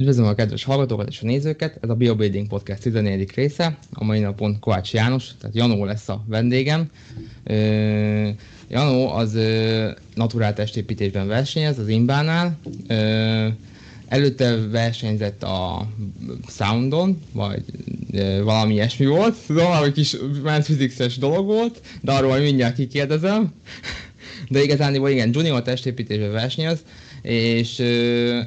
Üdvözlöm a kedves hallgatókat és a nézőket, ez a Biobuilding Podcast 14. része, a mai napon Kovács János, tehát Janó lesz a vendégem. Janó az naturál testépítésben versenyez az Imbánál, előtte versenyzett a Soundon, vagy valami ilyesmi volt, valami kis men's physics dolog volt, de arról mindjárt kikérdezem. De igazán, igen, junior testépítésben versenyez, és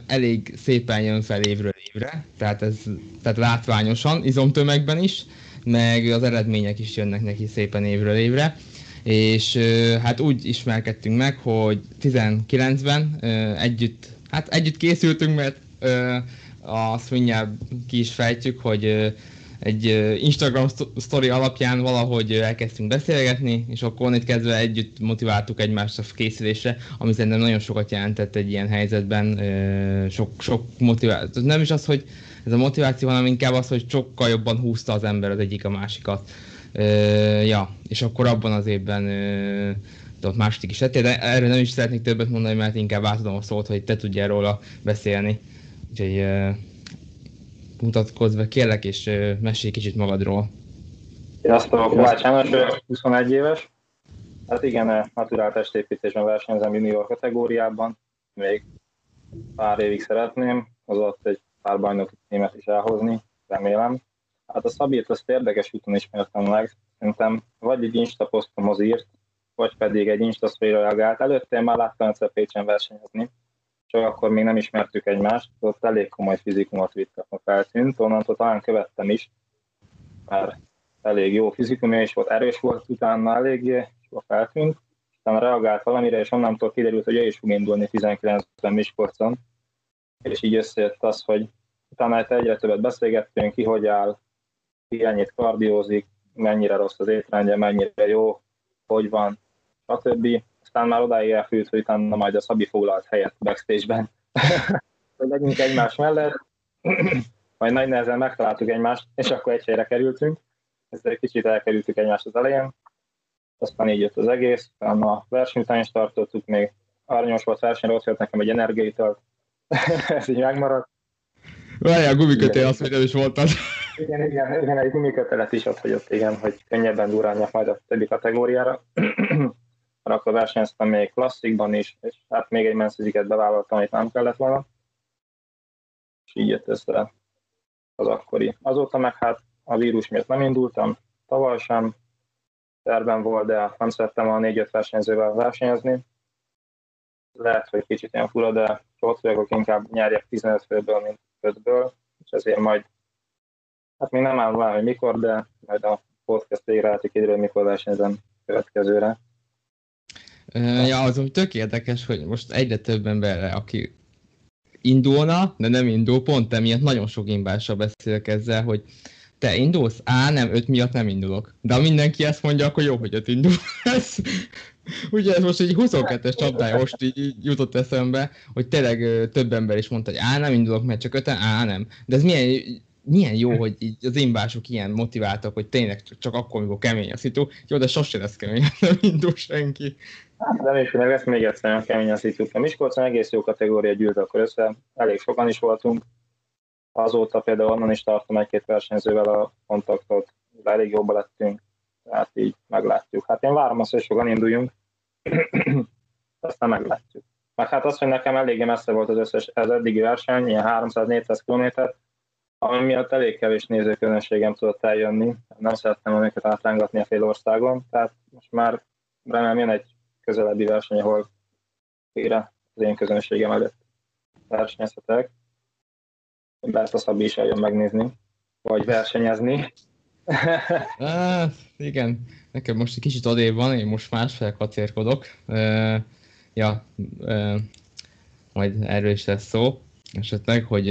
elég szépen jön fel évről évre, tehát ez tehát látványosan, izomtömegben is, meg az eredmények is jönnek neki szépen évről évre. És hát úgy ismerkedtünk meg, hogy 19-ben ö, együtt, hát együtt készültünk, mert azt mindjárt ki is fejtjük, hogy egy Instagram story alapján valahogy elkezdtünk beszélgetni, és akkor itt kezdve együtt motiváltuk egymást a készülésre, ami szerintem nagyon sokat jelentett egy ilyen helyzetben, sok, sok motiváció. Nem is az, hogy ez a motiváció, hanem inkább az, hogy sokkal jobban húzta az ember az egyik a másikat. Ja, és akkor abban az évben ott második is lettél, de erről nem is szeretnék többet mondani, mert inkább átadom a szót, hogy te tudjál róla beszélni. Úgyhogy mutatkozz be, kérlek, és mesélj kicsit magadról. Sziasztok, Kovács János, 21 éves. Hát igen, naturál testépítésben versenyzem junior kategóriában, még pár évig szeretném, az ott egy pár bajnoki címet is elhozni, remélem. Hát a Szabírt azt érdekes úton ismertem meg, szerintem vagy egy Insta posztomhoz írt, vagy pedig egy Insta reagált. Előtte én már láttam egyszer Pécsen versenyezni, csak akkor még nem ismertük egymást, ott elég komoly fizikumot vittek a feltűnt, onnantól talán követtem is, mert elég jó fizikumja is volt, erős volt utána eléggé, a feltűnt, aztán reagált valamire, és onnantól kiderült, hogy ő is fog indulni 19-ben Miskolcon, és így összejött az, hogy utána hát egyre többet beszélgettünk, ki hogy áll, ki ennyit kardiózik, mennyire rossz az étrendje, mennyire jó, hogy van, stb aztán már odáig elfűlt, hogy utána majd a Szabi foglalt helyet backstage-ben. hogy legyünk egymás mellett, majd nagy nehezen megtaláltuk egymást, és akkor egy helyre kerültünk. Ezt egy kicsit elkerültük egymást az elején, aztán így jött az egész, a verseny után is tartottuk, még aranyos volt verseny, ott jött nekem egy energiaitalt, ez így megmaradt. Várjál, a gumikötél, azt mondja, is voltad. Igen, igen, igen, egy gumikötelet is ott hagyott, igen, hogy könnyebben durálnyak majd a többi kategóriára mert akkor versenyeztem még klasszikban is, és hát még egy mensziziket bevállaltam, amit nem kellett volna. És így jött össze az akkori. Azóta meg hát a vírus miatt nem indultam, tavaly sem, terben volt, de nem szerettem a 4-5 versenyzővel versenyezni. Lehet, hogy kicsit ilyen fura, de ott vagyok, inkább nyerjek 15 főből, mint 5-ből, és ezért majd, hát még nem állom hogy mikor, de majd a podcast végre lehet, mikor versenyzem következőre. Ja, az tök érdekes, hogy most egyre több emberre, aki indulna, de nem indul, pont emiatt nagyon sok imbással beszélek ezzel, hogy te indulsz? Á, nem, öt miatt nem indulok. De ha mindenki ezt mondja, akkor jó, hogy öt indulsz. Ugye ez most egy 22-es csapdája most így, így jutott eszembe, hogy tényleg több ember is mondta, hogy á, nem indulok, mert csak öten, á, nem. De ez milyen, milyen jó, hogy így az imbások ilyen motiváltak, hogy tényleg csak, akkor, amikor kemény a szitu. Jó, de sosem lesz kemény, nem indul senki. Hát reméljük, meg lesz még egyszer nem kemény a szitu. A Miskolcon egész jó kategória gyűlt akkor össze, elég sokan is voltunk. Azóta például onnan is tartom egy-két versenyzővel a kontaktot, de elég jobban lettünk, tehát így meglátjuk. Hát én várom azt, hogy sokan induljunk, aztán meglátjuk. Meg hát az, hogy nekem eléggé messze volt az összes, az eddigi verseny, ilyen 300-400 km, ami miatt elég kevés nézőközönségem tudott eljönni. Nem szerettem volna őket átlángatni a fél országon, tehát most már remélem jön egy közelebbi verseny, ahol félre az én közönségem előtt versenyezhetek. Bár a Szabi is eljön megnézni, vagy versenyezni. ah, igen, nekem most egy kicsit odébb van, én most másfél kacérkodok. Uh, ja, uh, majd erről is lesz szó esetleg, hogy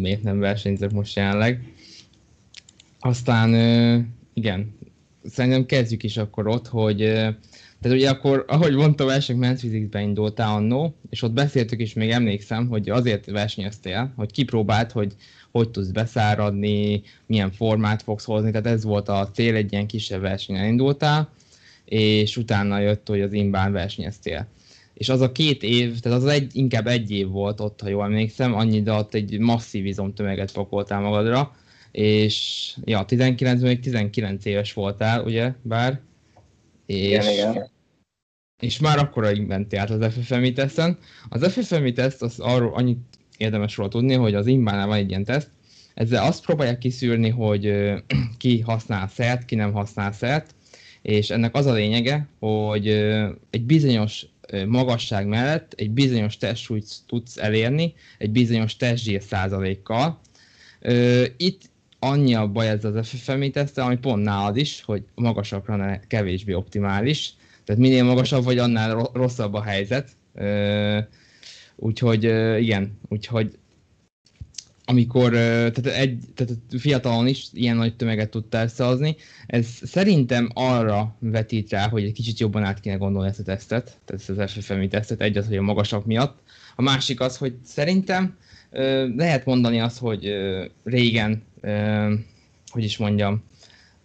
miért nem versenyzek most jelenleg. Aztán igen, szerintem kezdjük is akkor ott, hogy tehát ugye akkor, ahogy mondtam, első Men's Physics-be indultál annó, és ott beszéltük is, még emlékszem, hogy azért versenyeztél, hogy kipróbált, hogy hogy tudsz beszáradni, milyen formát fogsz hozni, tehát ez volt a cél, egy ilyen kisebb versenyen indultál, és utána jött, hogy az inbán versenyeztél és az a két év, tehát az egy, inkább egy év volt ott, ha jól emlékszem, annyi, de ott egy masszív izomtömeget pakoltál magadra, és ja, 19 még 19 éves voltál, ugye, bár? És, igen, igen. És már akkor mentél át az FFMI teszten. Az FFMI teszt, az arról annyit érdemes róla tudni, hogy az Imbánál van egy ilyen teszt, ezzel azt próbálják kiszűrni, hogy ki használ szert, ki nem használ szert, és ennek az a lényege, hogy egy bizonyos magasság mellett egy bizonyos testsúlyt tudsz elérni, egy bizonyos testzsír százalékkal. Itt annyi a baj ez az FFMI tesztel, ami pont nálad is, hogy magasabbra kevésbé optimális. Tehát minél magasabb vagy, annál rosszabb a helyzet. Úgyhogy igen, úgyhogy amikor tehát egy, tehát fiatalon is ilyen nagy tömeget tudtál összehozni, ez szerintem arra vetít rá, hogy egy kicsit jobban át kéne gondolni ezt a tesztet, tehát ezt az FFMI tesztet, egy az, hogy a magasak miatt, a másik az, hogy szerintem lehet mondani azt, hogy régen, hogy is mondjam,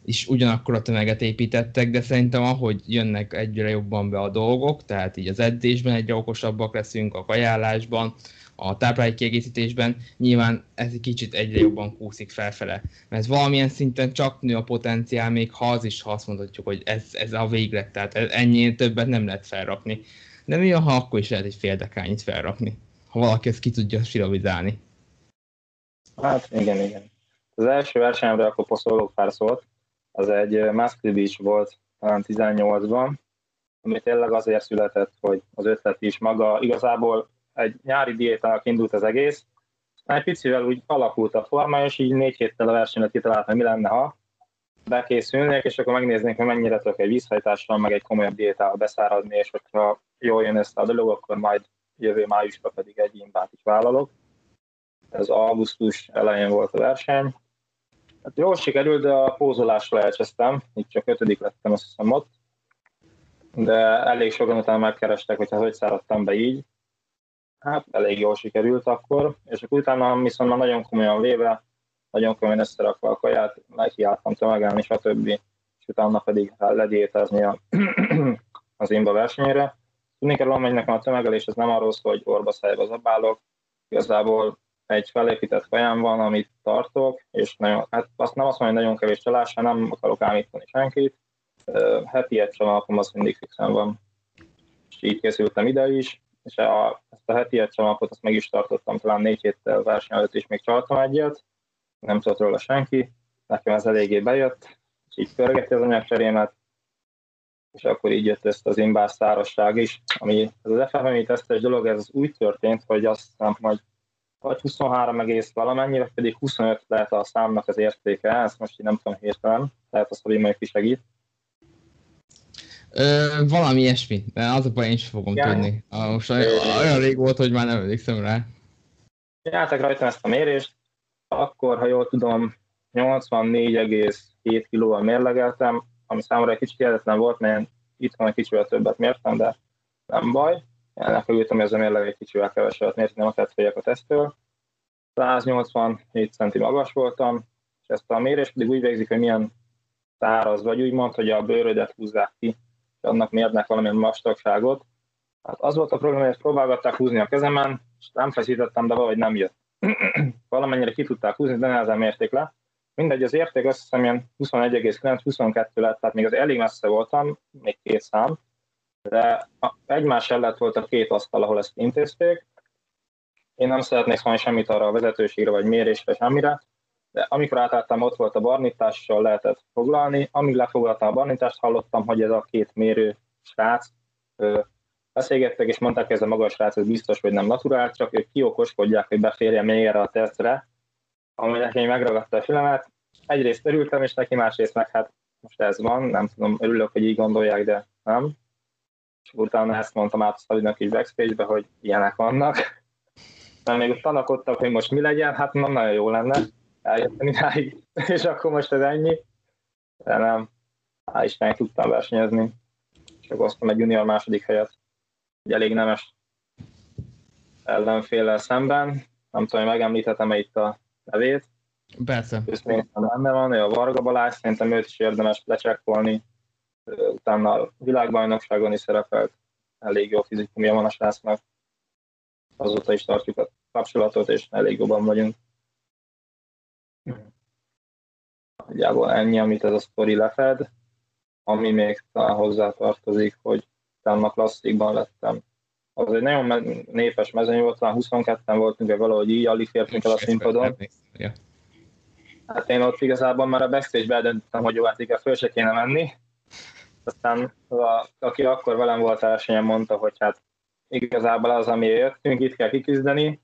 is ugyanakkor a tömeget építettek, de szerintem ahogy jönnek egyre jobban be a dolgok, tehát így az edzésben egyre okosabbak leszünk, a kajálásban, a táplálékkiegészítésben, nyilván ez egy kicsit egyre jobban kúszik felfele. Mert valamilyen szinten csak nő a potenciál, még ha az is, ha azt mondhatjuk, hogy ez, ez a véglet, tehát ennyi többet nem lehet felrakni. De mi ha akkor is lehet egy fél dekányit felrakni, ha valaki ezt ki tudja silabizálni. Hát igen, igen. Az első versenyemre akkor poszolok pár szót. Az egy Muscle Beach volt talán 18-ban, ami tényleg azért született, hogy az ötlet is maga igazából egy nyári diétának indult az egész, egy picivel úgy alakult a forma, és így négy héttel a versenyet kitaláltam, mi lenne, ha bekészülnék, és akkor megnéznék, hogy mennyire tudok egy vízhajtással, meg egy komolyabb diétával beszáradni, és hogyha jól jön ezt a dolog, akkor majd jövő májusban pedig egy imbát is vállalok. Ez augusztus elején volt a verseny. Hát jól sikerült, de a pózolásra elcsesztem, így csak ötödik lettem, azt hiszem ott. De elég sokan utána megkerestek, hogy hát hogy száradtam be így, hát elég jól sikerült akkor, és akkor utána viszont már nagyon komolyan véve, nagyon komolyan összerakva a kaját, nekiálltam tömegelni, stb. És utána pedig lediétezni a, az imba versenyére. Tudni kell hogy nekem a tömegelés az nem arról szól, hogy orba szájba zabálok, igazából egy felépített kajám van, amit tartok, és nagyon, hát azt nem azt mondom, hogy nagyon kevés csalás, nem akarok ámítani senkit. Heti egy csalapom az mindig fixen van. És így készültem ide is, és a, ezt a heti egycsalapot azt meg is tartottam talán négy héttel verseny előtt is még csaltam egyet, nem tudott róla senki, nekem ez eléggé bejött, és így pörgeti az anyagcserémet, és akkor így jött ezt az imbás szárasság is, ami ez az FFMI tesztes dolog, ez úgy történt, hogy azt hiszem, hogy vagy 23 egész valamennyi, vagy pedig 25 lehet a számnak az értéke, ezt most így nem tudom hirtelen, lehet azt, hogy majd segít. Ö, valami ilyesmi, de az a baj, én sem fogom ja. tudni. Most olyan rég volt, hogy már nem emlékszem rá. Csináltak rajta ezt a mérést, akkor, ha jól tudom, 84,7 kilóval mérlegeltem, ami számomra egy kicsit hihetetlen volt, mert itt van egy kicsivel többet mértem, de nem baj. Ennek örültem, hogy ez a mérleg egy kicsivel kevesebbet mért, nem a tett a tesztől. 187 centi magas voltam, és ezt a mérést pedig úgy végzik, hogy milyen száraz vagy, úgymond, hogy a bőrödet húzzák ki annak mérnek valamilyen vastagságot. Hát az volt a probléma, hogy ezt próbálgatták húzni a kezemen, és nem feszítettem, de valahogy nem jött. Valamennyire ki tudták húzni, de nehezen mérték le. Mindegy, az érték azt hiszem ilyen 21,9-22 lett, tehát még az elég messze voltam, még két szám, de egymás ellett volt a két asztal, ahol ezt intézték. Én nem szeretnék szólni semmit arra a vezetőségre, vagy mérésre, semmire, de amikor átálltam, ott volt a barnítással lehetett foglalni. Amíg lefoglaltam a barnítást, hallottam, hogy ez a két mérő srác beszélgettek, és mondták, hogy ez a magas srác, ez biztos, hogy nem naturál, csak ők kiokoskodják, hogy beférjen még erre a tesztre, ami neki megragadta a filmet. Egyrészt örültem, és neki másrészt meg hát most ez van, nem tudom, örülök, hogy így gondolják, de nem. És utána ezt mondtam át a Szabinak is backstage-be, hogy ilyenek vannak. Mert még tanakodtak, hogy most mi legyen, hát nem nagyon jó lenne eljöttem idáig, és akkor most ez ennyi. De nem, hál' Istennek tudtam versenyezni, és akkor hoztam egy junior második helyet, egy elég nemes ellenféllel szemben. Nem tudom, hogy megemlíthetem-e itt a nevét. Persze. Őszintén benne van, ő a Varga Balázs, szerintem őt is érdemes lecsekkolni. Utána a világbajnokságon is szerepelt. elég jó fizikumja van a srácnak. Azóta is tartjuk a kapcsolatot, és elég jobban vagyunk. Nagyjából ennyi, amit ez a sztori lefed. Ami még talán hozzá tartozik, hogy utána klasszikban lettem. Az egy nagyon népes mezőny volt, talán 22-en voltunk, vagy valahogy így, alig fértünk el a színpadon. Hát én ott igazából már a backstage-be eldöntöttem, hogy jó, hát igen, föl se kéne menni. Aztán a, aki akkor velem volt versenyen, mondta, hogy hát igazából az, ami jöttünk, itt kell kiküzdeni.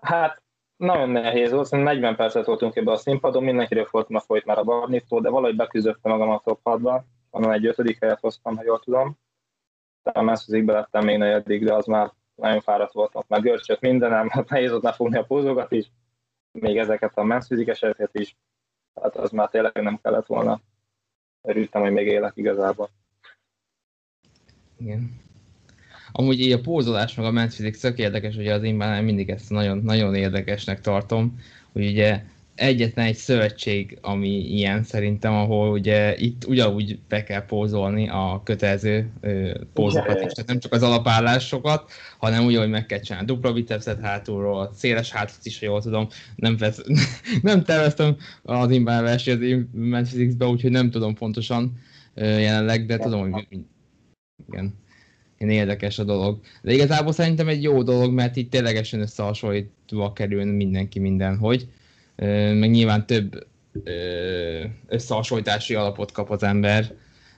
Hát nagyon nehéz volt, szerintem 40 percet voltunk ebbe a színpadon, mindenkiről a folyt már a barnitó, de valahogy beküzdöttem magam a top 6-ba, onnan egy ötödik helyet hoztam, ha jól tudom. A messzőzikbe lettem még negyedik, de az már nagyon fáradt voltam, meg görcsött mindenem, hát nehéz ott fogni a pózogat is, még ezeket a menszfizikeseket is, hát az már tényleg nem kellett volna. Örültem, hogy még élek igazából. Igen. Amúgy így a pózolás meg a mentfizik tök érdekes, hogy az én mindig ezt nagyon, nagyon érdekesnek tartom, hogy ugye egyetlen egy szövetség, ami ilyen szerintem, ahol ugye itt ugyanúgy be kell pózolni a kötelező ö, pózokat is, tehát nem csak az alapállásokat, hanem ugyanúgy meg kell csinálni dupla bicepset hátulról, széles hátat is, ha jól tudom, nem, vesz, nem terveztem az inbán versenyt az Physics-be, úgyhogy nem tudom pontosan ö, jelenleg, de tudom, hogy igen én érdekes a dolog. De igazából szerintem egy jó dolog, mert itt ténylegesen összehasonlítva kerül mindenki mindenhogy meg nyilván több összehasonlítási alapot kap az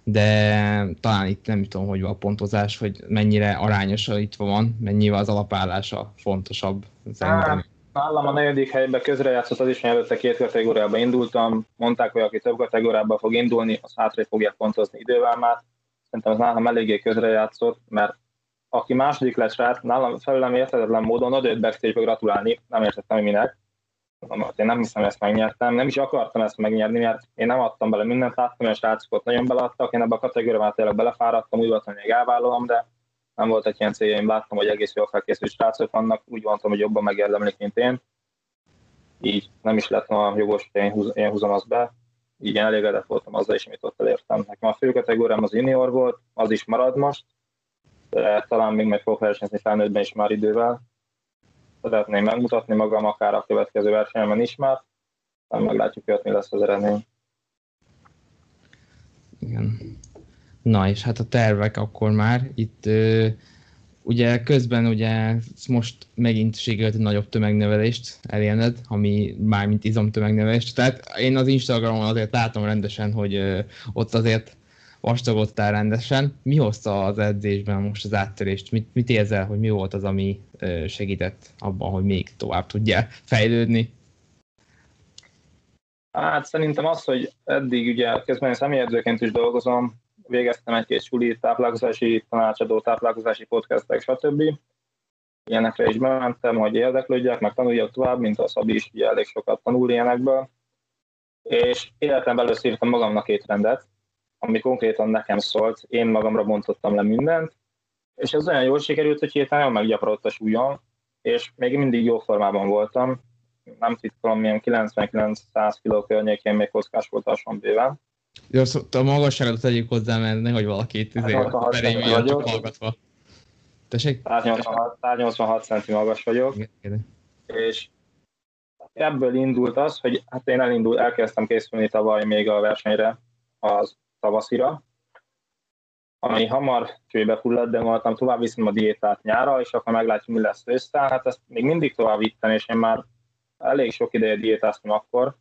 de talán itt nem tudom, hogy van a pontozás, hogy mennyire arányosítva van, mennyivel az alapállása fontosabb. Szerintem. Nálam a negyedik helyben közrejátszott az is, hogy előtte két kategóriába indultam, mondták, hogy aki több kategóriába fog indulni, az hátra fogják pontozni idővel már. Szerintem az nálam eléggé közrejátszott, mert aki második lett srác, nálam felülem érthetetlen módon oda backstage gratulálni, nem értettem, hogy minek. Én nem hiszem, ezt megnyertem, nem is akartam ezt megnyerni, mert én nem adtam bele mindent, láttam, hogy a srácokat nagyon beleadtak, én ebbe a kategóriában tényleg belefáradtam, úgy voltam, hogy még elvállalom, de nem volt egy ilyen célja, én láttam, hogy egész jól felkészült srácok vannak, úgy voltam, hogy jobban megérdemlik, mint én. Így nem is lett a jogos, hogy én, húz, én húzom azt be, így elégedett voltam azzal is, amit ott elértem. Nekem a fő kategóriám az junior volt, az is marad most, de talán még meg fog versenyezni felnőttben is már idővel, szeretném megmutatni magam, akár a következő versenyemen is már, nem meglátjuk, hogy ott mi lesz az eredmény. Igen. Na és hát a tervek akkor már itt ö, ugye közben ugye most megint sikerült egy nagyobb tömegnövelést elérned, ami már mint izomtömegnövelést. Tehát én az Instagramon azért látom rendesen, hogy ott azért vastagodtál rendesen. Mi hozta az edzésben most az áttörést? Mit, mit érzel, hogy mi volt az, ami segített abban, hogy még tovább tudjál fejlődni? Hát szerintem az, hogy eddig ugye közben személyedzőként is dolgozom, végeztem egy-két suli, táplálkozási tanácsadó, táplálkozási podcastek, stb. Ilyenekre is bementem, hogy érdeklődjek, meg tanuljak tovább, mint a Szabi is ugye elég sokat tanul ilyenekből. És életemben először írtam magamnak étrendet, ami konkrétan nekem szólt, én magamra bontottam le mindent, és ez olyan jól sikerült, hogy hirtelen meggyaparodott a súlyom, és még mindig jó formában voltam, nem titkolom, milyen 99-100 kg környékén még kockás volt a bőven. Jó, szóval a magasságot tegyük hozzá, mert nehogy valaki itt izé, perényben csak hallgatva. Tessék? 186, 186 cm magas vagyok, igen, igen. és ebből indult az, hogy hát én elindult, elkezdtem készülni tavaly még a versenyre az tavaszira, ami hamar csőbe fulladt, de voltam tovább viszem a diétát nyára, és akkor meglátjuk, mi lesz össze. Hát ezt még mindig tovább vittem, és én már elég sok ideje diétáztam akkor,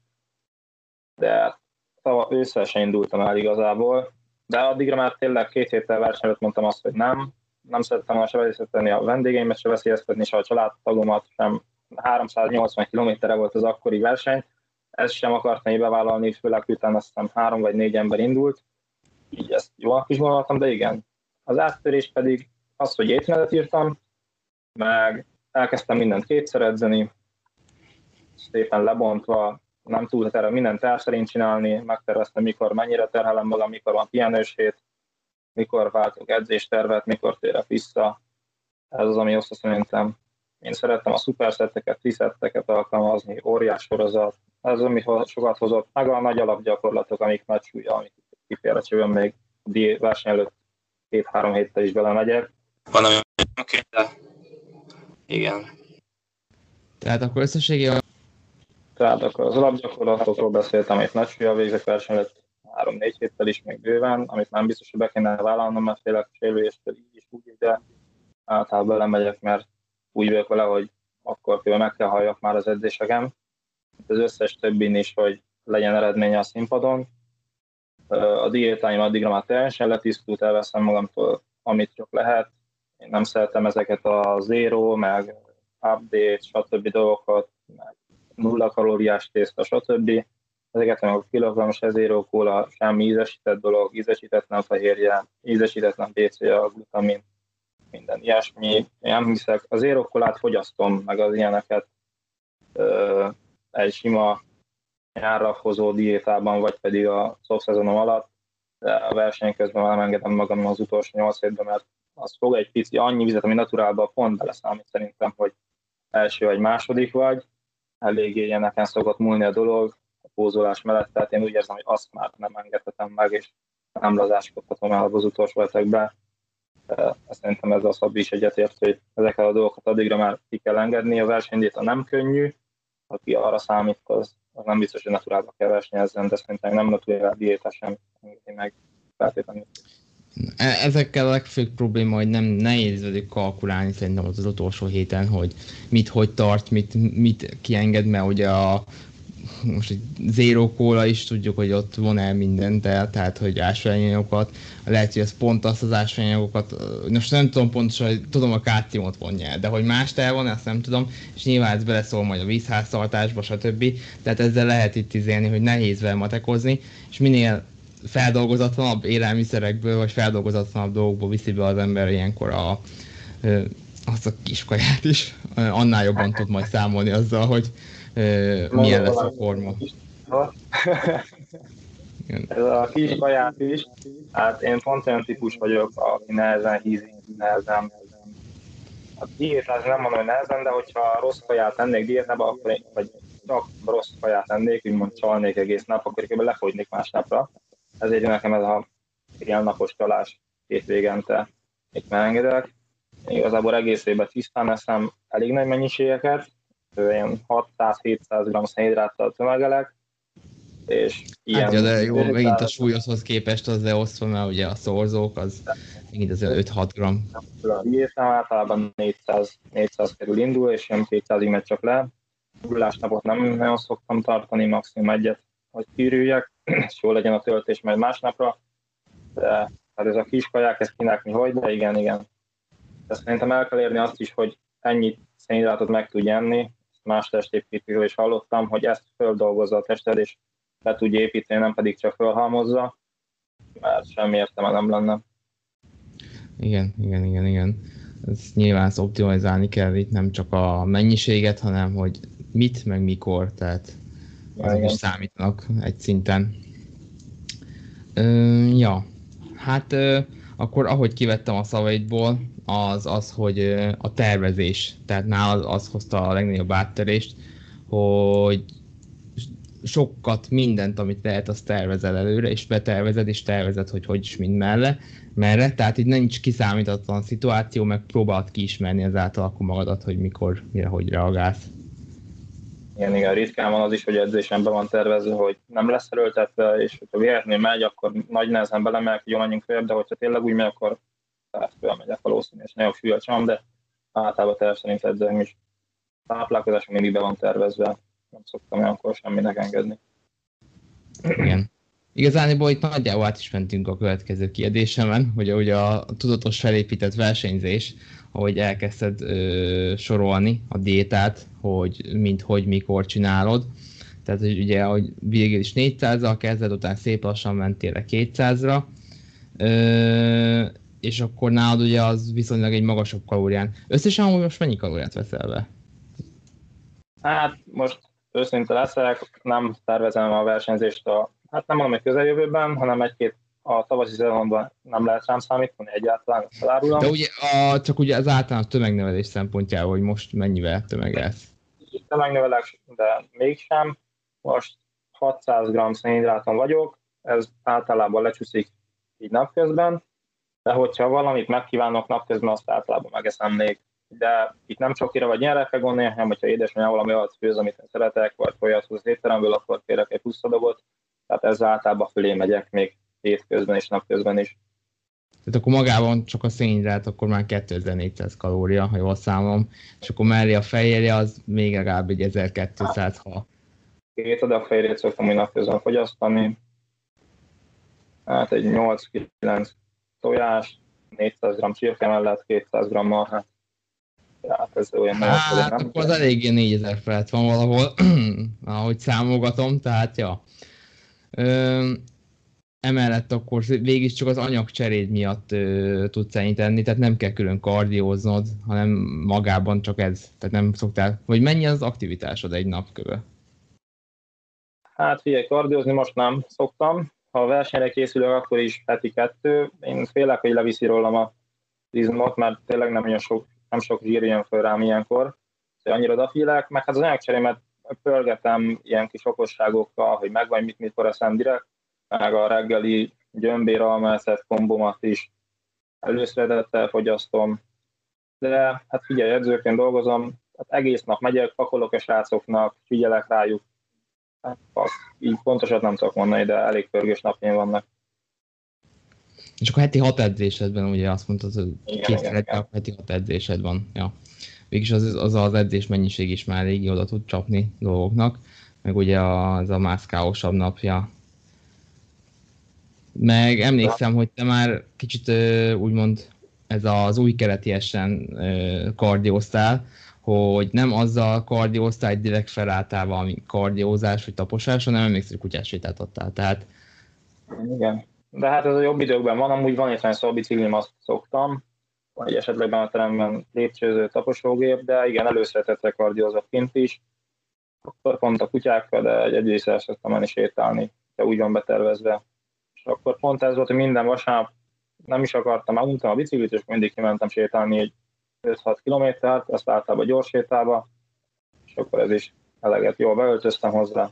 de tava, ősszel sem indultam el igazából, de addigra már tényleg két héttel versenyt mondtam azt, hogy nem, nem szerettem se veszélyeztetni a vendégeimet, se veszélyeztetni, se a családtagomat, sem. 380 kilométerre volt az akkori verseny, ezt sem akartam bevállalni, főleg utána azt hiszem három vagy négy ember indult, így ezt jól is gondoltam, de igen. Az áttörés pedig az, hogy étmenet írtam, meg elkezdtem mindent kétszer edzeni, szépen lebontva, nem túl terve, mindent el szerint csinálni, megterveztem, mikor mennyire terhelem magam, mikor van pihenős hét, mikor váltok edzéstervet, mikor térek vissza. Ez az, ami hozta szerintem. Én szerettem a szuperszetteket, tiszetteket alkalmazni, óriás sorozat, ez az, ami sokat hozott, meg a nagy alapgyakorlatok, amik nagy súlya, amik kifejezésében még a verseny előtt két-három héttel is belemegyek. van, ami oké, de igen. Tehát akkor összességében... Tehát akkor az alapgyakorlatokról beszéltem, amit nagy súlya végzek verseny három-négy héttel is még bőven, amit nem biztos, hogy be kéne vállalnom, mert félek sérüléstől így is úgy, de általában belemegyek, mert úgy vagyok vele, hogy akkor például meg kell halljak már az edzésegem. Az összes többin is, hogy legyen eredménye a színpadon. A diétáim addigra már teljesen letisztult, elveszem magamtól, amit csak lehet. Én nem szeretem ezeket a zero, meg update, stb. dolgokat, meg nulla kalóriás tészta, stb. Ezeket meg a kilogrammos zero kóla, semmi ízesített dolog, ízesítetlen fehérje, ízesítetlen BCA, glutamin, minden ilyesmi. Nem hiszek, az érokkolát fogyasztom, meg az ilyeneket ö, egy sima nyárra hozó diétában, vagy pedig a szezonom alatt, de a verseny közben már nem engedem magam az utolsó nyolc hétben, mert az fog egy pici annyi vizet, ami naturálban pont beleszámít szerintem, hogy első vagy második vagy, eléggé ilyeneken szokott múlni a dolog a pózolás mellett, tehát én úgy érzem, hogy azt már nem engedhetem meg, és nem lazáskodhatom el az utolsó hetekben szerintem ez a Szabi is egyetért, hogy ezeket a dolgokat addigra már ki kell engedni. A versenydíjat nem könnyű, aki arra számít, az, az nem biztos, hogy naturálba kell versenyezzen, de szerintem nem naturál diéta sem engedi meg feltétlenül. Ezekkel a legfőbb probléma, hogy nem nehéz velük kalkulálni szerintem az, az utolsó héten, hogy mit hogy tart, mit, mit kienged, mert ugye a most egy zero kóla is tudjuk, hogy ott von el mindent el, tehát hogy ásványanyagokat, lehet, hogy ez pont azt az ásványanyagokat, most nem tudom pontosan, hogy tudom a kátiumot vonja de hogy más elvon, ezt nem tudom, és nyilván ez beleszól majd a vízháztartásba, stb. Tehát ezzel lehet itt izélni, hogy nehéz vele matekozni, és minél feldolgozatlanabb élelmiszerekből, vagy feldolgozatlanabb dolgokból viszi be az ember ilyenkor a, azt a kis kaját is, annál jobban tud majd számolni azzal, hogy milyen lesz a forma. Ez a kis kaját is, hát én pont olyan típus vagyok, aki nehezen hízik, nehezen, a diétát nem mondom, hogy nehezen, de hogyha rossz kaját tennék diétába, akkor én, vagy csak rossz kaját tennék, úgymond csalnék egész nap, akkor kb. lefogynék másnapra. Ezért nekem ez a ilyen napos csalás két végente itt megengedek. Igazából egész évben tisztán eszem elég nagy mennyiségeket, ilyen 600-700 g szénhidráttal tömegelek, és ilyen... Hát, de jó, megint a súlyozhoz képest az leosztva, mert ugye a szorzók, az megint az 5-6 g. Diétám általában 400, 400 kerül indul, és ilyen 200-ig megy csak le. Hullásnapot nem nagyon szoktam tartani, maximum egyet, hogy kírüljek, és jó legyen a töltés majd másnapra. De hát ez a kis kaják, ez kinek mi hogy, de igen, igen. De szerintem el kell érni azt is, hogy ennyit szénhidrátot meg tudj enni, más testépítőről is hallottam, hogy ezt földolgozza a tested, és le tudja építeni, nem pedig csak fölhalmozza, mert semmi értelme nem lenne. Igen, igen, igen, igen. Ez nyilván ezt optimalizálni kell itt nem csak a mennyiséget, hanem hogy mit, meg mikor, tehát azok is számítanak egy szinten. Ö, ja, hát ö, akkor ahogy kivettem a szavaidból, az az, hogy a tervezés, tehát nálad az hozta a legnagyobb áttörést, hogy sokat, mindent, amit lehet, azt tervezel előre, és betervezed, és tervezed, hogy hogy is mind melle, merre, tehát itt nincs kiszámítatlan szituáció, meg próbálod kiismerni ezáltal akkor magadat, hogy mikor, mire, hogy reagálsz. Igen, igen, ritkán van az is, hogy edzésemben van tervezve, hogy nem lesz erőltetve, és hogyha véletlenül megy, akkor nagy nehezen belemek, hogy jól menjünk följebb, de hogyha tényleg úgy megy, akkor tehát fölmegyek valószínű, és nagyon súlyos van, de általában terv szerint edzem is. Táplálkozásom mindig be van tervezve, nem szoktam olyankor semminek engedni. Igen. Igazániból itt nagyjából át is mentünk a következő kérdésemen, hogy ugye a tudatos felépített versenyzés, ahogy elkezdted ö, sorolni a diétát, hogy mint hogy mikor csinálod. Tehát hogy ugye, hogy végül is 400-zal kezded, utána szép lassan mentél 200-ra. Ö, és akkor nálad ugye az viszonylag egy magasabb kalórián. Összesen amúgy most mennyi kalóriát veszel be? Hát most őszinte leszek, nem tervezem a versenyzést a, hát nem mondom, hogy közeljövőben, hanem egy-két a tavaszi szezonban nem lehet rám számítani egyáltalán, elárulom. De ugye a, csak ugye az általános tömegnevelés szempontjából, hogy most mennyivel tömegelsz? Tömegnevelek, de mégsem. Most 600 g szénhidráton vagyok, ez általában lecsúszik így napközben, de hogyha valamit megkívánok napközben, azt általában megeszem. De itt nem csak vagy nyerre kell gondolni, hanem hogyha édesanyám valami olyat főz, amit én szeretek, vagy folyat hoz étteremből, akkor kérek egy pusztadagot. Tehát ezzel általában fölé megyek még hétközben és napközben is. Tehát akkor magában csak a szénhidrát, akkor már 2400 kalória, ha jól számom, és akkor mellé a fehérje az még legalább egy 1200 ha. Két adag fehérjét szoktam úgy napközben fogyasztani, hát egy 8-9 tojás, 400 g csirke mellett, 200 g marhát. Hát ez olyan hát, nem akkor az eléggé 4000 felett van valahol, ahogy számogatom, tehát ja. Ö, emellett akkor végig csak az anyagcseréd miatt ö, tudsz ennyit tenni, tehát nem kell külön kardióznod, hanem magában csak ez. Tehát nem szoktál, vagy mennyi az aktivitásod egy nap köve? Hát figyelj, kardiózni most nem szoktam. Ha a versenyre készülök, akkor is heti kettő. Én félek, hogy leviszi rólam a izmot, mert tényleg nem olyan sok, nem sok zsír jön föl rám ilyenkor. Szóval annyira odafélek, meg hát az anyagcserémet pörgetem ilyen kis okosságokkal, hogy megvan mit, mikor eszem direkt, meg a reggeli gyömbér almászet kombomat is előszeretettel fogyasztom. De hát figyelj, edzőként dolgozom, hát egész nap megyek, pakolok a srácoknak, figyelek rájuk. Hát, így pontosat nem tudok mondani, de elég pörgős napjaim vannak. És akkor heti hat edzésedben ugye azt mondtad, hogy kétszer heti hat edzésed van. Ja. Végülis az, az az edzés mennyiség is már régi oda tud csapni dolgoknak, meg ugye az a mászkáosabb napja meg emlékszem, hogy te már kicsit úgymond ez az új keretiesen kardióztál, hogy nem azzal kardióztál, egy direkt felálltál valami kardiózás vagy taposás, hanem emlékszem, hogy kutyás sétáltattál. Tehát... Igen. De hát ez a jobb időkben van, amúgy van itt szó biciklim, azt szoktam, vagy esetleg a teremben lépcsőző taposógép, de igen, előszeretettel kardiózok kint is. Akkor pont a kutyákkal, de egy egyébként szoktam menni sétálni, ha úgy van betervezve akkor pont ez volt, hogy minden vasárnap nem is akartam, elmondtam a biciklit, és mindig kimentem sétálni egy 5-6 kilométert, azt általában gyors sétába, és akkor ez is eleget jól beöltöztem hozzá,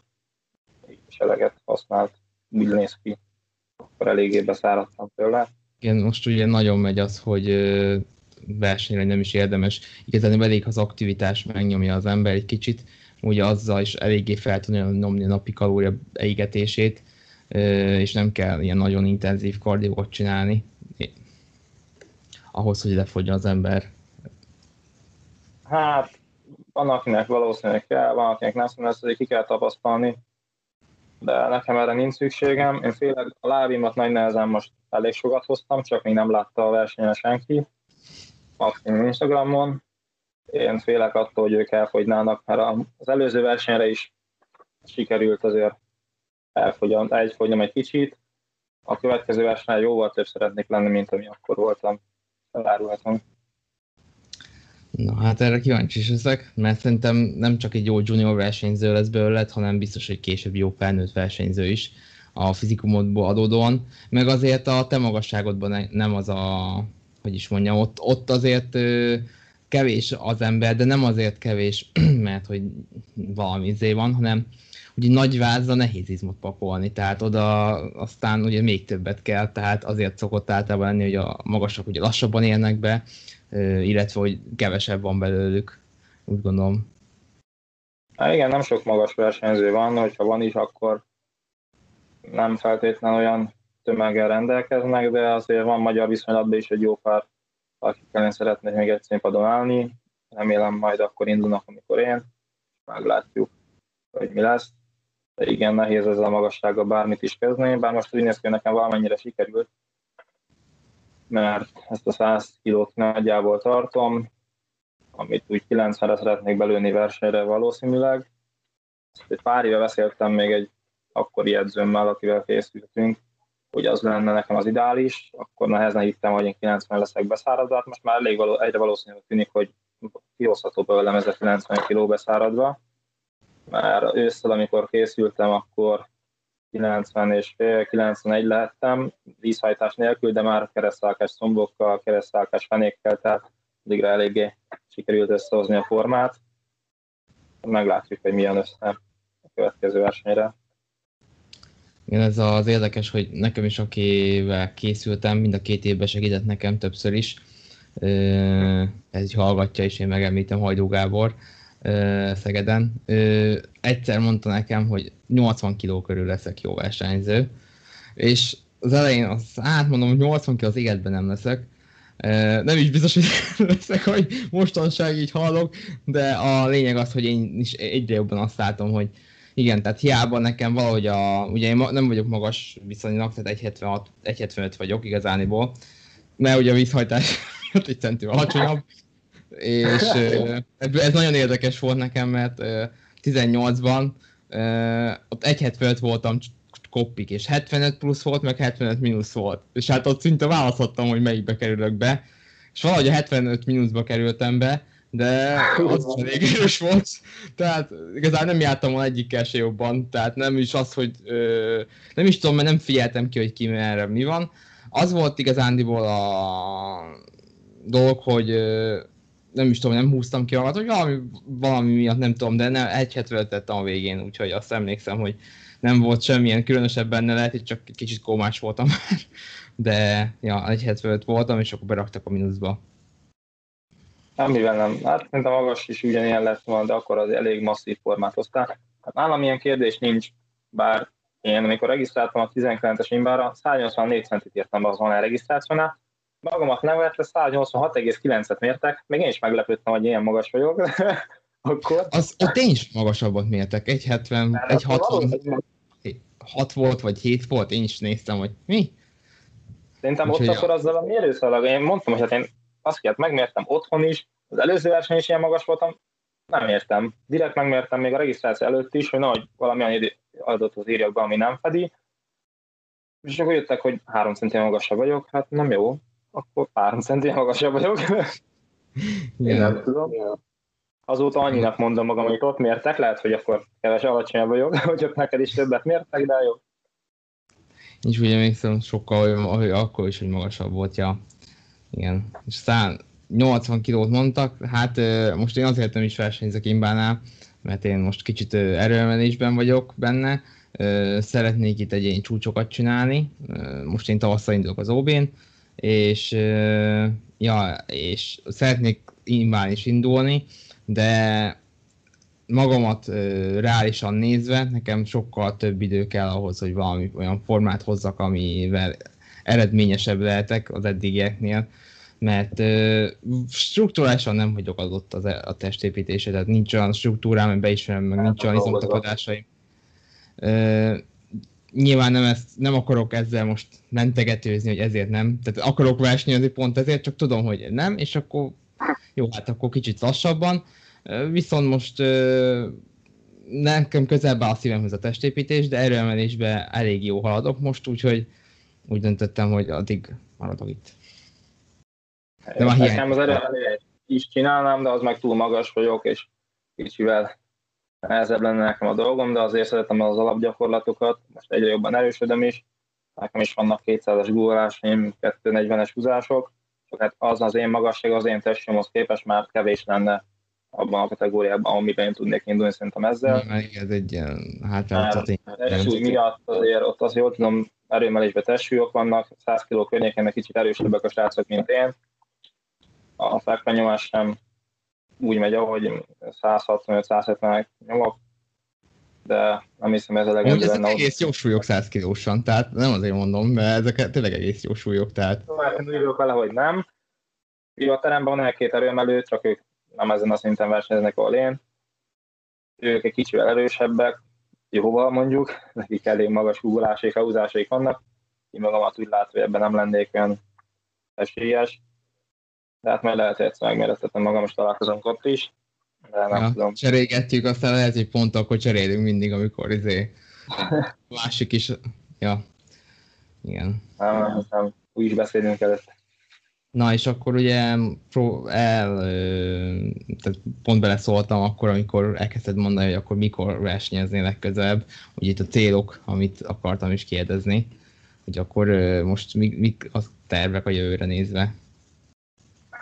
és eleget használt, úgy néz ki, akkor eléggé beszáradtam tőle. Igen, most ugye nagyon megy az, hogy versenyre nem is érdemes. Igazán elég az aktivitás megnyomja az ember egy kicsit, ugye azzal is eléggé fel tudja nyomni a napi kalória égetését, és nem kell ilyen nagyon intenzív kardiót csinálni, ahhoz, hogy lefogja az ember. Hát, van akinek valószínűleg kell, van akinek nem szóval ki kell tapasztalni, de nekem erre nincs szükségem. Én félek, a lábimat nagy nehezen most elég sokat hoztam, csak még nem látta a versenyen senki, maximum Instagramon. Én félek attól, hogy ők elfogynának, mert az előző versenyre is sikerült azért elfogyom, elfogyom egy kicsit. A következő versenyen jóval több szeretnék lenni, mint ami akkor voltam. Elárulhatom. Na hát erre kíváncsi is leszek, mert szerintem nem csak egy jó junior versenyző lesz belőled, hanem biztos, hogy később jó felnőtt versenyző is a fizikumodból adódóan, meg azért a te magasságodban nem az a, hogy is mondjam, ott, ott azért kevés az ember, de nem azért kevés, mert hogy valami izé van, hanem ugye nagy vázra nehéz izmot pakolni, tehát oda aztán ugye még többet kell, tehát azért szokott általában lenni, hogy a magasak ugye lassabban élnek be, illetve hogy kevesebb van belőlük, úgy gondolom. Há, igen, nem sok magas versenyző van, hogyha van is, akkor nem feltétlenül olyan tömeggel rendelkeznek, de azért van magyar viszonylatban is egy jó pár, akikkel én szeretnék még egy színpadon állni. Remélem majd akkor indulnak, amikor én. Meglátjuk, hogy mi lesz igen, nehéz ezzel a magassággal bármit is kezdeni, bár most úgy néz ki, nekem valamennyire sikerült, mert ezt a 100 kilót nagyjából tartom, amit úgy 90-re szeretnék belőni versenyre valószínűleg. Egy pár éve beszéltem még egy akkori edzőmmel, akivel készültünk, hogy az lenne nekem az ideális, akkor nehezen hittem, hogy én 90 leszek beszáradva, hát most már elég való, egyre valószínűleg tűnik, hogy kihozható belőlem ez a 90 kiló beszáradva már ősszel, amikor készültem, akkor 90 és fél, 91 lehettem, vízhajtás nélkül, de már keresztálkás szombokkal, keresztálkás fenékkel, tehát addigra eléggé sikerült összehozni a formát. Meglátjuk, hogy milyen össze a következő versenyre. Igen, ez az érdekes, hogy nekem is, akivel készültem, mind a két évben segített nekem többször is. Ez így hallgatja, és én megemlítem Hajdó Gábor Szegeden. Egyszer mondta nekem, hogy 80 kiló körül leszek jó versenyző, és az elején azt átmondom, hogy 80 kiló az égetben nem leszek, nem is biztos, hogy leszek, hogy mostanság így hallok, de a lényeg az, hogy én is egyre jobban azt látom, hogy igen, tehát hiába nekem valahogy a, ugye én nem vagyok magas viszonylag, tehát 1,76, 1,75 vagyok igazániból, mert ugye a vízhajtás egy centi alacsonyabb, és ez nagyon érdekes volt nekem, mert 18-ban ott 1,75 voltam koppik, és 75 plusz volt, meg 75 mínusz volt. És hát ott szinte választhattam, hogy melyikbe kerülök be. És valahogy a 75 mínuszba kerültem be, de az is elég erős volt. Tehát igazán nem jártam volna egyikkel se jobban, tehát nem is az, hogy ö, nem is tudom, mert nem figyeltem ki, hogy ki merre mi van. Az volt igazándiból a dolog, hogy ö, nem is tudom, nem húztam ki alatt, hogy valami, valami miatt nem tudom, de nem, egy hetet tettem a végén, úgyhogy azt emlékszem, hogy nem volt semmilyen különösebb benne, lehet, hogy csak kicsit kómás voltam már, de ja, egy voltam, és akkor beraktak a mínuszba. Semmivel nem. Hát szerintem magas is ugyanilyen lett volna, de akkor az elég masszív formát hoztál. Hát nálam ilyen kérdés nincs, bár én amikor regisztráltam a 19-es imbára, 184 centit írtam be az online regisztrációnál, magamat nem vette, 186,9-et mértek, még én is meglepődtem, hogy ilyen magas vagyok, akkor... Az, ott én is magasabbat mértek, 1,70, 1,60, 6 volt, vagy 7 volt, én is néztem, hogy mi? Szerintem Úgy, ott akkor azzal a mérőszalag, én mondtam, hogy hát én azt kellett megmértem otthon is, az előző verseny is ilyen magas voltam, nem értem. Direkt megmértem még a regisztráció előtt is, hogy nagy valamilyen adatot írjak be, ami nem fedi. És akkor jöttek, hogy 3 centi magasabb vagyok, hát nem jó, akkor 3 centi magasabb vagyok. Én nem tudom. Azóta annyinak mondom magam, hogy ott mértek, lehet, hogy akkor keves alacsonyabb vagyok, hogy ott neked is többet mértek, de jó. Nincs úgy emlékszem sokkal, hogy akkor is, hogy magasabb volt, ja. Igen. És aztán 80 kilót mondtak, hát most én azért nem is versenyzek Imbánál, mert én most kicsit erőemelésben vagyok benne, szeretnék itt egyéni csúcsokat csinálni, most én tavasszal indulok az OB-n, és, ja, és szeretnék Imbán is indulni, de magamat reálisan nézve, nekem sokkal több idő kell ahhoz, hogy valami olyan formát hozzak, amivel eredményesebb lehetek az eddigieknél, mert uh, struktúrálisan nem vagyok adott az, e, a testépítése, tehát nincs olyan struktúrám, hogy beismerem, meg nincs olyan izomtapadásaim. Nyilván nem, ezt, nem akarok ezzel most mentegetőzni, hogy ezért nem, tehát akarok versenyezni pont ezért, csak tudom, hogy nem, és akkor jó, hát akkor kicsit lassabban, viszont most nekem közelebb áll a szívemhez a testépítés, de erőemelésbe elég jó haladok most, úgyhogy úgy döntöttem, hogy addig maradok itt. De már Nekem az erőemelést is csinálnám, de az meg túl magas vagyok, és kicsivel nehezebb lenne nekem a dolgom, de azért szeretem az alapgyakorlatokat, most egyre jobban erősödöm is, nekem is vannak 200-as guggolásaim, 240-es húzások, csak hát az az én magasság, az én testnyomhoz képest már kevés lenne abban a kategóriában, amiben én tudnék indulni szerintem ezzel. ez egy ilyen hátrányos Testsúly miatt azért ott az jól tudom, erőmelésben testsúlyok vannak, 100 kg környéken kicsit erősebbek a srácok, mint én. A fekvenyomás sem úgy megy, ahogy 165-170 nyomok, de nem hiszem ez a legnagyobb Ezek lenne. egész jó súlyok 100 kilósan, tehát nem azért mondom, mert ezek tényleg egész jó súlyok, tehát... Én úgy vele, hogy nem. Jó, a teremben van egy-két erőemelő, csak ők nem ezen a szinten versenyeznek, ahol én. Ők egy kicsivel erősebbek, jóval mondjuk, nekik elég magas húgulásék, húzásék vannak. Én magamat úgy látom, hogy ebben nem lennék olyan esélyes. De hát majd lehet, hogy egyszer megmérettetem magam, és találkozunk ott is. De nem ja, tudom. Cserégetjük, aztán lehet, hogy pont akkor cserélünk mindig, amikor izé másik is. Ja. Igen. Nem, nem, nem. Úgy is beszélünk előtt. Na és akkor ugye el, tehát pont beleszóltam akkor, amikor elkezdted mondani, hogy akkor mikor versenyeznél legközelebb, ugye itt a célok, amit akartam is kérdezni, hogy akkor most mik, mik a tervek a jövőre nézve?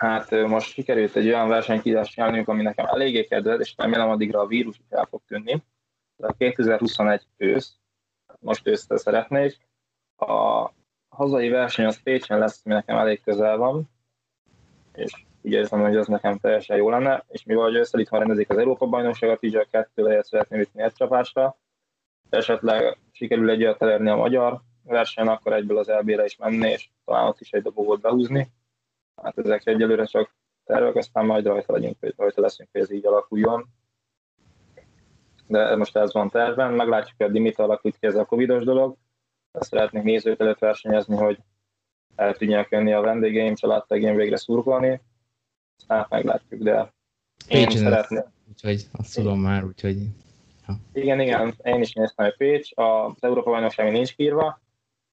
Hát most sikerült egy olyan versenykírást csinálnunk, ami nekem eléggé kedved, és remélem addigra a vírus is el fog tűnni. A 2021 ősz, most őszre szeretnék. A hazai verseny az Pécsen lesz, ami nekem elég közel van, és úgy érzem, hogy az nekem teljesen jó lenne, és mivel ősszel itt rendezik az Európa-bajnokságot, így a kettő helyet szeretném ütni egy csapásra, esetleg sikerül egy olyat elérni a magyar versenyen, akkor egyből az LB-re is menni, és talán ott is egy dobogót behúzni. Hát ezek egyelőre csak tervek, aztán majd rajta, legyünk, rajta leszünk, hogy ez így alakuljon. De most ez van tervben, meglátjuk, hogy a Dimit alakult ki ez a covidos dolog. Ezt szeretnék nézőt előtt versenyezni, hogy el tudjanak jönni a vendégeim, családtagjaim végre szurkolni. Aztán meglátjuk, de én Pécsen szeretném. Úgyhogy azt tudom már, úgyhogy... Ja. Igen, igen, én is néztem, hogy Pécs, az Európa bajnokság nincs írva,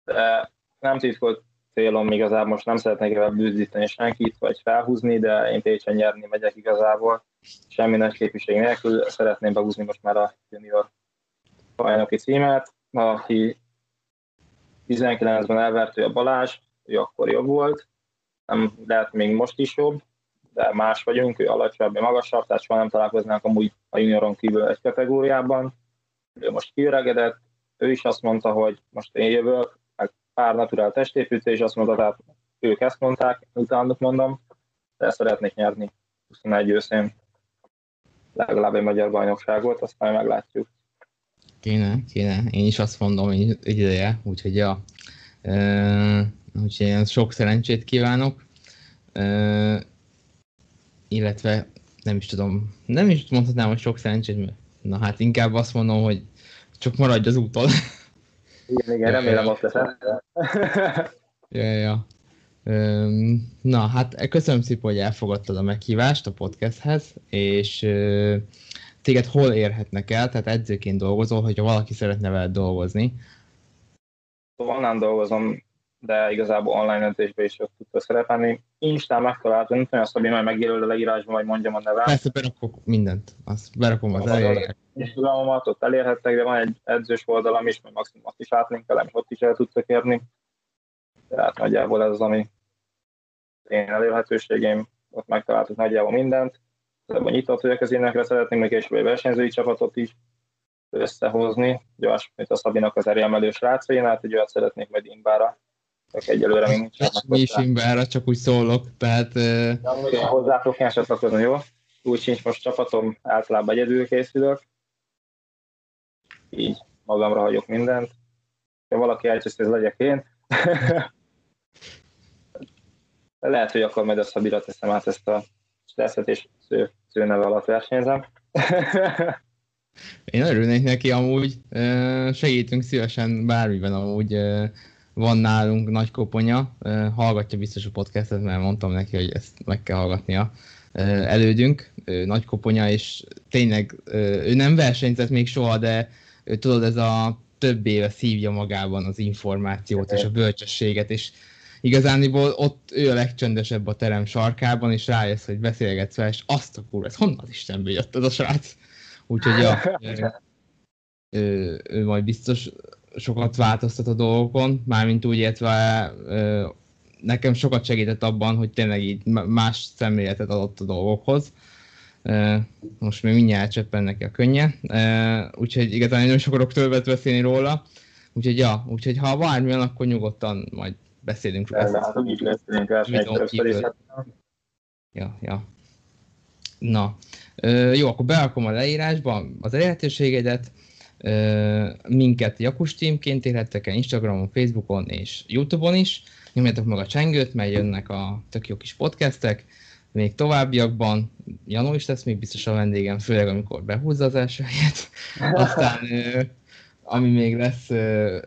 de nem titkolt célom igazából, most nem szeretnék ebben bűzíteni senkit, vagy felhúzni, de én Pécsen nyerni megyek igazából, semmi nagy képviség nélkül, szeretném behúzni most már a junior bajnoki címet, aki 19-ben elvertő a Balázs, ő akkor jobb volt, nem lehet még most is jobb, de más vagyunk, ő alacsonyabb, magasabb, tehát soha nem találkoznánk amúgy a junioron kívül egy kategóriában. Ő most kiöregedett, ő is azt mondta, hogy most én jövök, pár naturál testépítés, azt mondta, tehát ők ezt mondták, utánuk mondom, de szeretnék nyerni 21 őszén legalább egy magyar bajnokságot, aztán meglátjuk. Kéne, kéne. Én is azt mondom, hogy ideje, úgyhogy ja. E, úgyhogy sok szerencsét kívánok. E, illetve nem is tudom, nem is mondhatnám, hogy sok szerencsét, mert na hát inkább azt mondom, hogy csak maradj az úton. Igen, igen, remélem ott lesz. ja, ja. Na, hát köszönöm szépen, hogy elfogadtad a meghívást a podcasthez, és téged hol érhetnek el, tehát edzőként dolgozol, hogyha valaki szeretne veled dolgozni. Onnan dolgozom de igazából online edzésben is tudta szerepelni. Instán megtaláltam, nem tudom, Szabi majd megjelöl a leírásban, vagy mondjam a nevem. Persze, berakok mindent, azt berakom az elejére. Instagramomat ott elérhettek, de van egy edzős oldalam is, mert maximum azt is átlinkelem, ott is el tudtak érni. Tehát nagyjából ez az, ami én elérhetőségém, ott megtaláltuk nagyjából mindent. Ebben nyitott vagyok az énekre, szeretném még később egy versenyzői csapatot is összehozni. Gyors, mint a Szabinak az erőemelő srácai, hát egy olyat szeretnék majd Imbára egyelőre még nincs. Mi is csak úgy szólok, tehát... Ja, uh... hozzátok kell csatlakozni, jó? Úgy sincs most csapatom, általában egyedül készülök. Így magamra hagyok mindent. Ha valaki elcseszt, ez legyek én. Lehet, hogy akkor majd a Szabira teszem át ezt a stresszet, és sző, szőneve alatt versenyzem. Én örülnék neki amúgy, segítünk szívesen bármiben amúgy van nálunk nagy koponya, hallgatja biztos a podcastet, mert mondtam neki, hogy ezt meg kell hallgatnia elődünk, nagy koponya, és tényleg ő nem versenyzett még soha, de tudod, ez a több éve szívja magában az információt és a bölcsességet, és igazániból ott ő a legcsendesebb a terem sarkában, és rájössz, hogy beszélgetsz vele, és azt a kurva, ez honnan Istenből jött ez a srác? Úgyhogy ja, ő, ő majd biztos sokat változtat a dolgokon, mármint úgy értve nekem sokat segített abban, hogy tényleg így más szemléletet adott a dolgokhoz. Most még mindjárt cseppen neki a könnye, úgyhogy igazán nagyon sok akarok többet beszélni róla. Úgyhogy ja, úgyhogy ha bármilyen, akkor nyugodtan majd beszélünk róla. Úgy beszélünk Ja, ja. Na, jó, akkor beakom a leírásba az elérhetőségedet, minket Jakus Teamként érhettek el Instagramon, Facebookon és Youtube-on is. Nyomjátok meg a csengőt, mert jönnek a tök jó kis podcastek. Még továbbiakban Janó is lesz még biztos a vendégem, főleg amikor behúzza az első helyet. Aztán ami még lesz,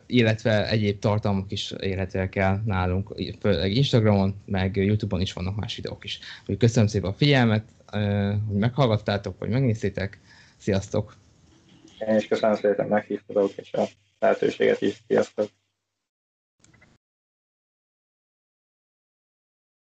illetve egyéb tartalmak is érhetőek el nálunk, főleg Instagramon, meg Youtube-on is vannak más videók is. Úgyhogy köszönöm szépen a figyelmet, hogy meghallgattátok, vagy megnéztétek. Sziasztok! Én is köszönöm szépen, meghívtatok, és a lehetőséget is. Sziasztok!